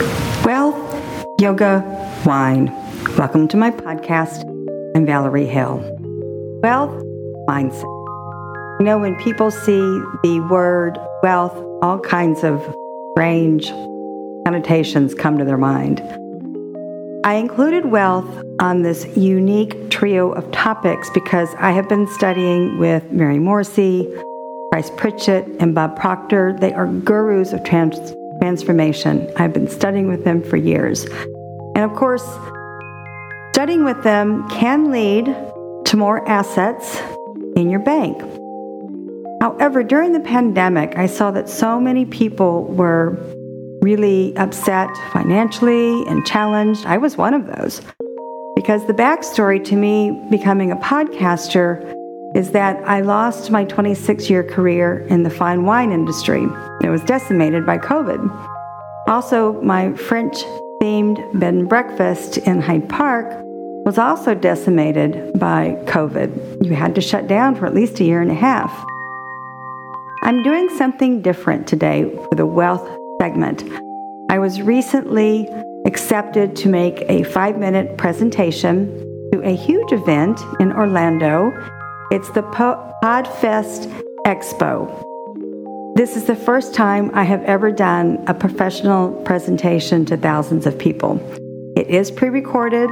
Wealth, yoga, wine. Welcome to my podcast. I'm Valerie Hill. Wealth, mindset. You know, when people see the word wealth, all kinds of strange connotations come to their mind. I included wealth on this unique trio of topics because I have been studying with Mary Morrissey, Price Pritchett, and Bob Proctor. They are gurus of trans- transformation. I've been studying with them for years. And of course, studying with them can lead to more assets in your bank. However, during the pandemic, I saw that so many people were really upset financially and challenged. I was one of those. Because the backstory to me becoming a podcaster is that I lost my 26 year career in the fine wine industry. It was decimated by COVID. Also, my French themed bed and breakfast in Hyde Park was also decimated by COVID. You had to shut down for at least a year and a half. I'm doing something different today for the wealth segment. I was recently accepted to make a five minute presentation to a huge event in Orlando. It's the Podfest Expo. This is the first time I have ever done a professional presentation to thousands of people. It is pre recorded.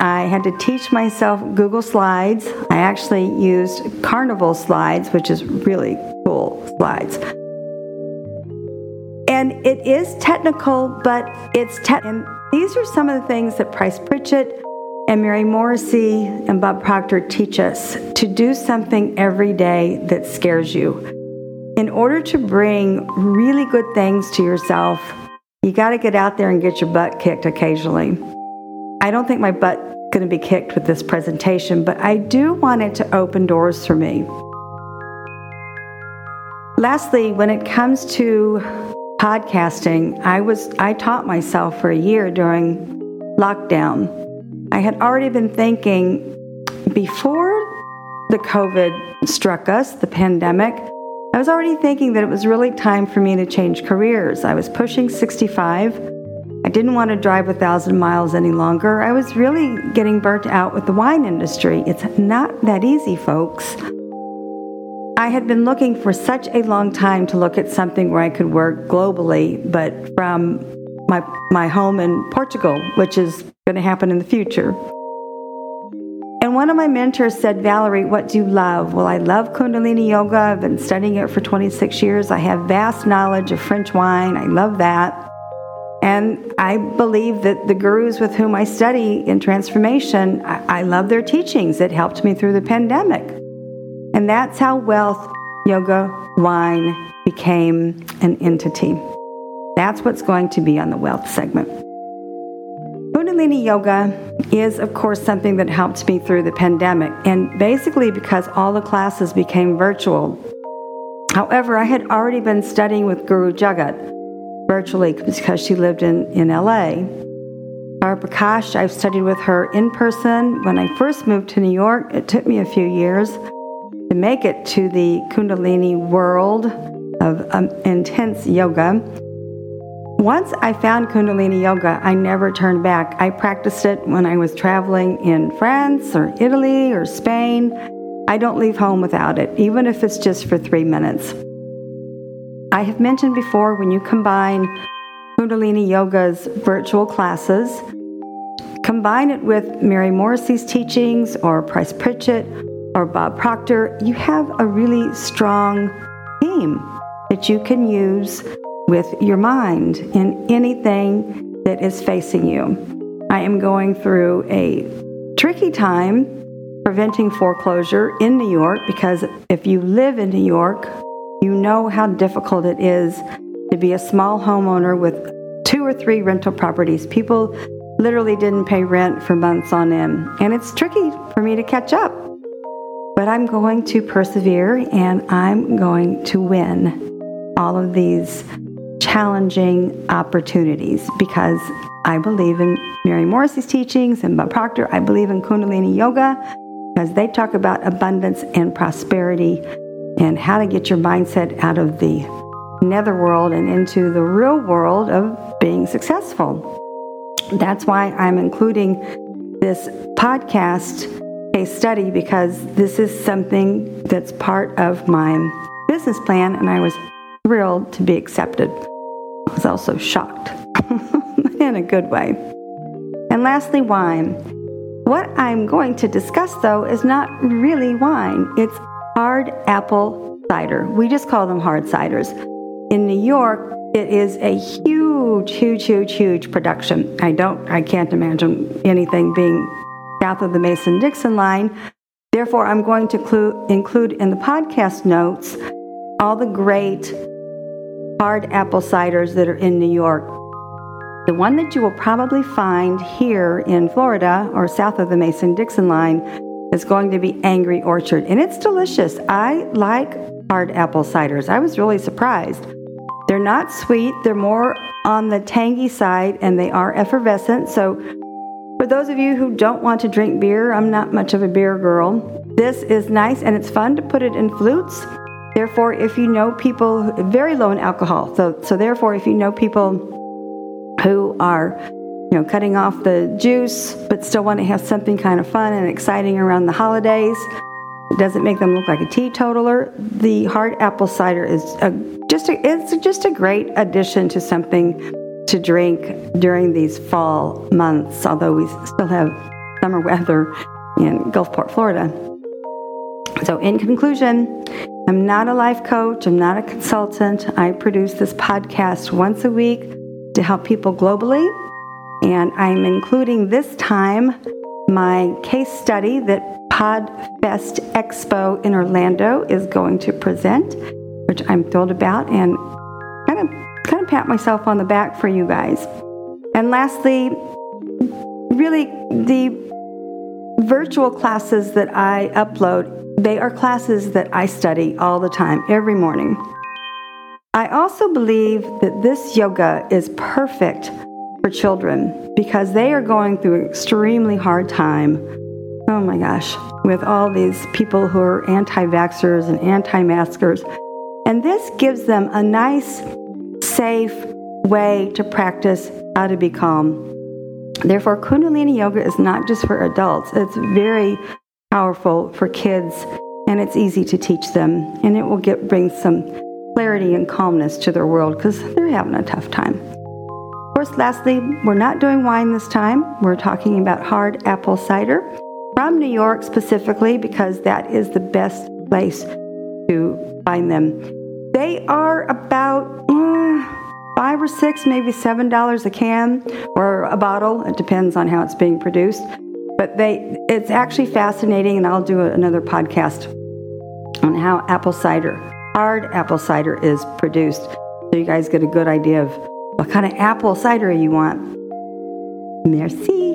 I had to teach myself Google Slides. I actually used Canva Slides, which is really cool slides. And it is technical, but it's tech. and these are some of the things that Price Pritchett and Mary Morrissey and Bob Proctor teach us to do something every day that scares you. In order to bring really good things to yourself, you got to get out there and get your butt kicked occasionally. I don't think my butt going to be kicked with this presentation, but I do want it to open doors for me. Lastly, when it comes to podcasting, I was I taught myself for a year during lockdown. I had already been thinking before the COVID struck us, the pandemic, I was already thinking that it was really time for me to change careers. I was pushing 65. I didn't want to drive a thousand miles any longer. I was really getting burnt out with the wine industry. It's not that easy, folks. I had been looking for such a long time to look at something where I could work globally, but from my, my home in Portugal, which is going to happen in the future. And one of my mentors said, Valerie, what do you love? Well, I love Kundalini Yoga. I've been studying it for 26 years. I have vast knowledge of French wine. I love that. And I believe that the gurus with whom I study in transformation, I, I love their teachings. It helped me through the pandemic. And that's how wealth, yoga, wine became an entity. That's what's going to be on the wealth segment. Kundalini Yoga is, of course, something that helped me through the pandemic, and basically because all the classes became virtual. However, I had already been studying with Guru Jagat virtually because she lived in, in LA. Hariprakaash, I've studied with her in person. When I first moved to New York, it took me a few years to make it to the Kundalini world of um, intense yoga. Once I found Kundalini Yoga, I never turned back. I practiced it when I was traveling in France or Italy or Spain. I don't leave home without it, even if it's just for three minutes. I have mentioned before when you combine Kundalini Yoga's virtual classes, combine it with Mary Morrissey's teachings or Price Pritchett or Bob Proctor, you have a really strong team that you can use with your mind in anything that is facing you. I am going through a tricky time preventing foreclosure in New York because if you live in New York, you know how difficult it is to be a small homeowner with two or three rental properties. People literally didn't pay rent for months on end, and it's tricky for me to catch up. But I'm going to persevere and I'm going to win all of these challenging opportunities because I believe in Mary Morrissey's teachings and Bob Proctor. I believe in Kundalini Yoga because they talk about abundance and prosperity and how to get your mindset out of the netherworld and into the real world of being successful. That's why I'm including this podcast case study because this is something that's part of my business plan, and I was thrilled to be accepted. I was also shocked in a good way. And lastly, wine. What I'm going to discuss, though, is not really wine, it's hard apple cider. We just call them hard ciders. In New York, it is a huge, huge, huge, huge production. I don't, I can't imagine anything being south of the Mason Dixon line. Therefore, I'm going to clu- include in the podcast notes all the great hard apple ciders that are in New York. The one that you will probably find here in Florida or south of the Mason Dixon line is going to be Angry Orchard, and it's delicious. I like hard apple ciders. I was really surprised. They're not sweet, they're more on the tangy side, and they are effervescent. So, for those of you who don't want to drink beer, I'm not much of a beer girl. This is nice and it's fun to put it in flutes Therefore, if you know people very low in alcohol, so so therefore, if you know people who are you know cutting off the juice but still want to have something kind of fun and exciting around the holidays, it doesn't make them look like a teetotaler. The hard apple cider is a, just a, it's just a great addition to something to drink during these fall months. Although we still have summer weather in Gulfport, Florida. So, in conclusion, I'm not a life coach, I'm not a consultant. I produce this podcast once a week to help people globally. And I'm including this time my case study that PodFest Expo in Orlando is going to present, which I'm thrilled about and kind of kind of pat myself on the back for you guys. And lastly, really the virtual classes that I upload they are classes that I study all the time, every morning. I also believe that this yoga is perfect for children because they are going through an extremely hard time. Oh my gosh, with all these people who are anti vaxxers and anti maskers. And this gives them a nice, safe way to practice how to be calm. Therefore, Kundalini Yoga is not just for adults, it's very powerful for kids and it's easy to teach them and it will get bring some clarity and calmness to their world because they're having a tough time. Of course, lastly, we're not doing wine this time. We're talking about hard apple cider from New York specifically because that is the best place to find them. They are about uh, five or six, maybe seven dollars a can or a bottle. It depends on how it's being produced. But they, it's actually fascinating, and I'll do another podcast on how apple cider, hard apple cider, is produced, so you guys get a good idea of what kind of apple cider you want. Merci.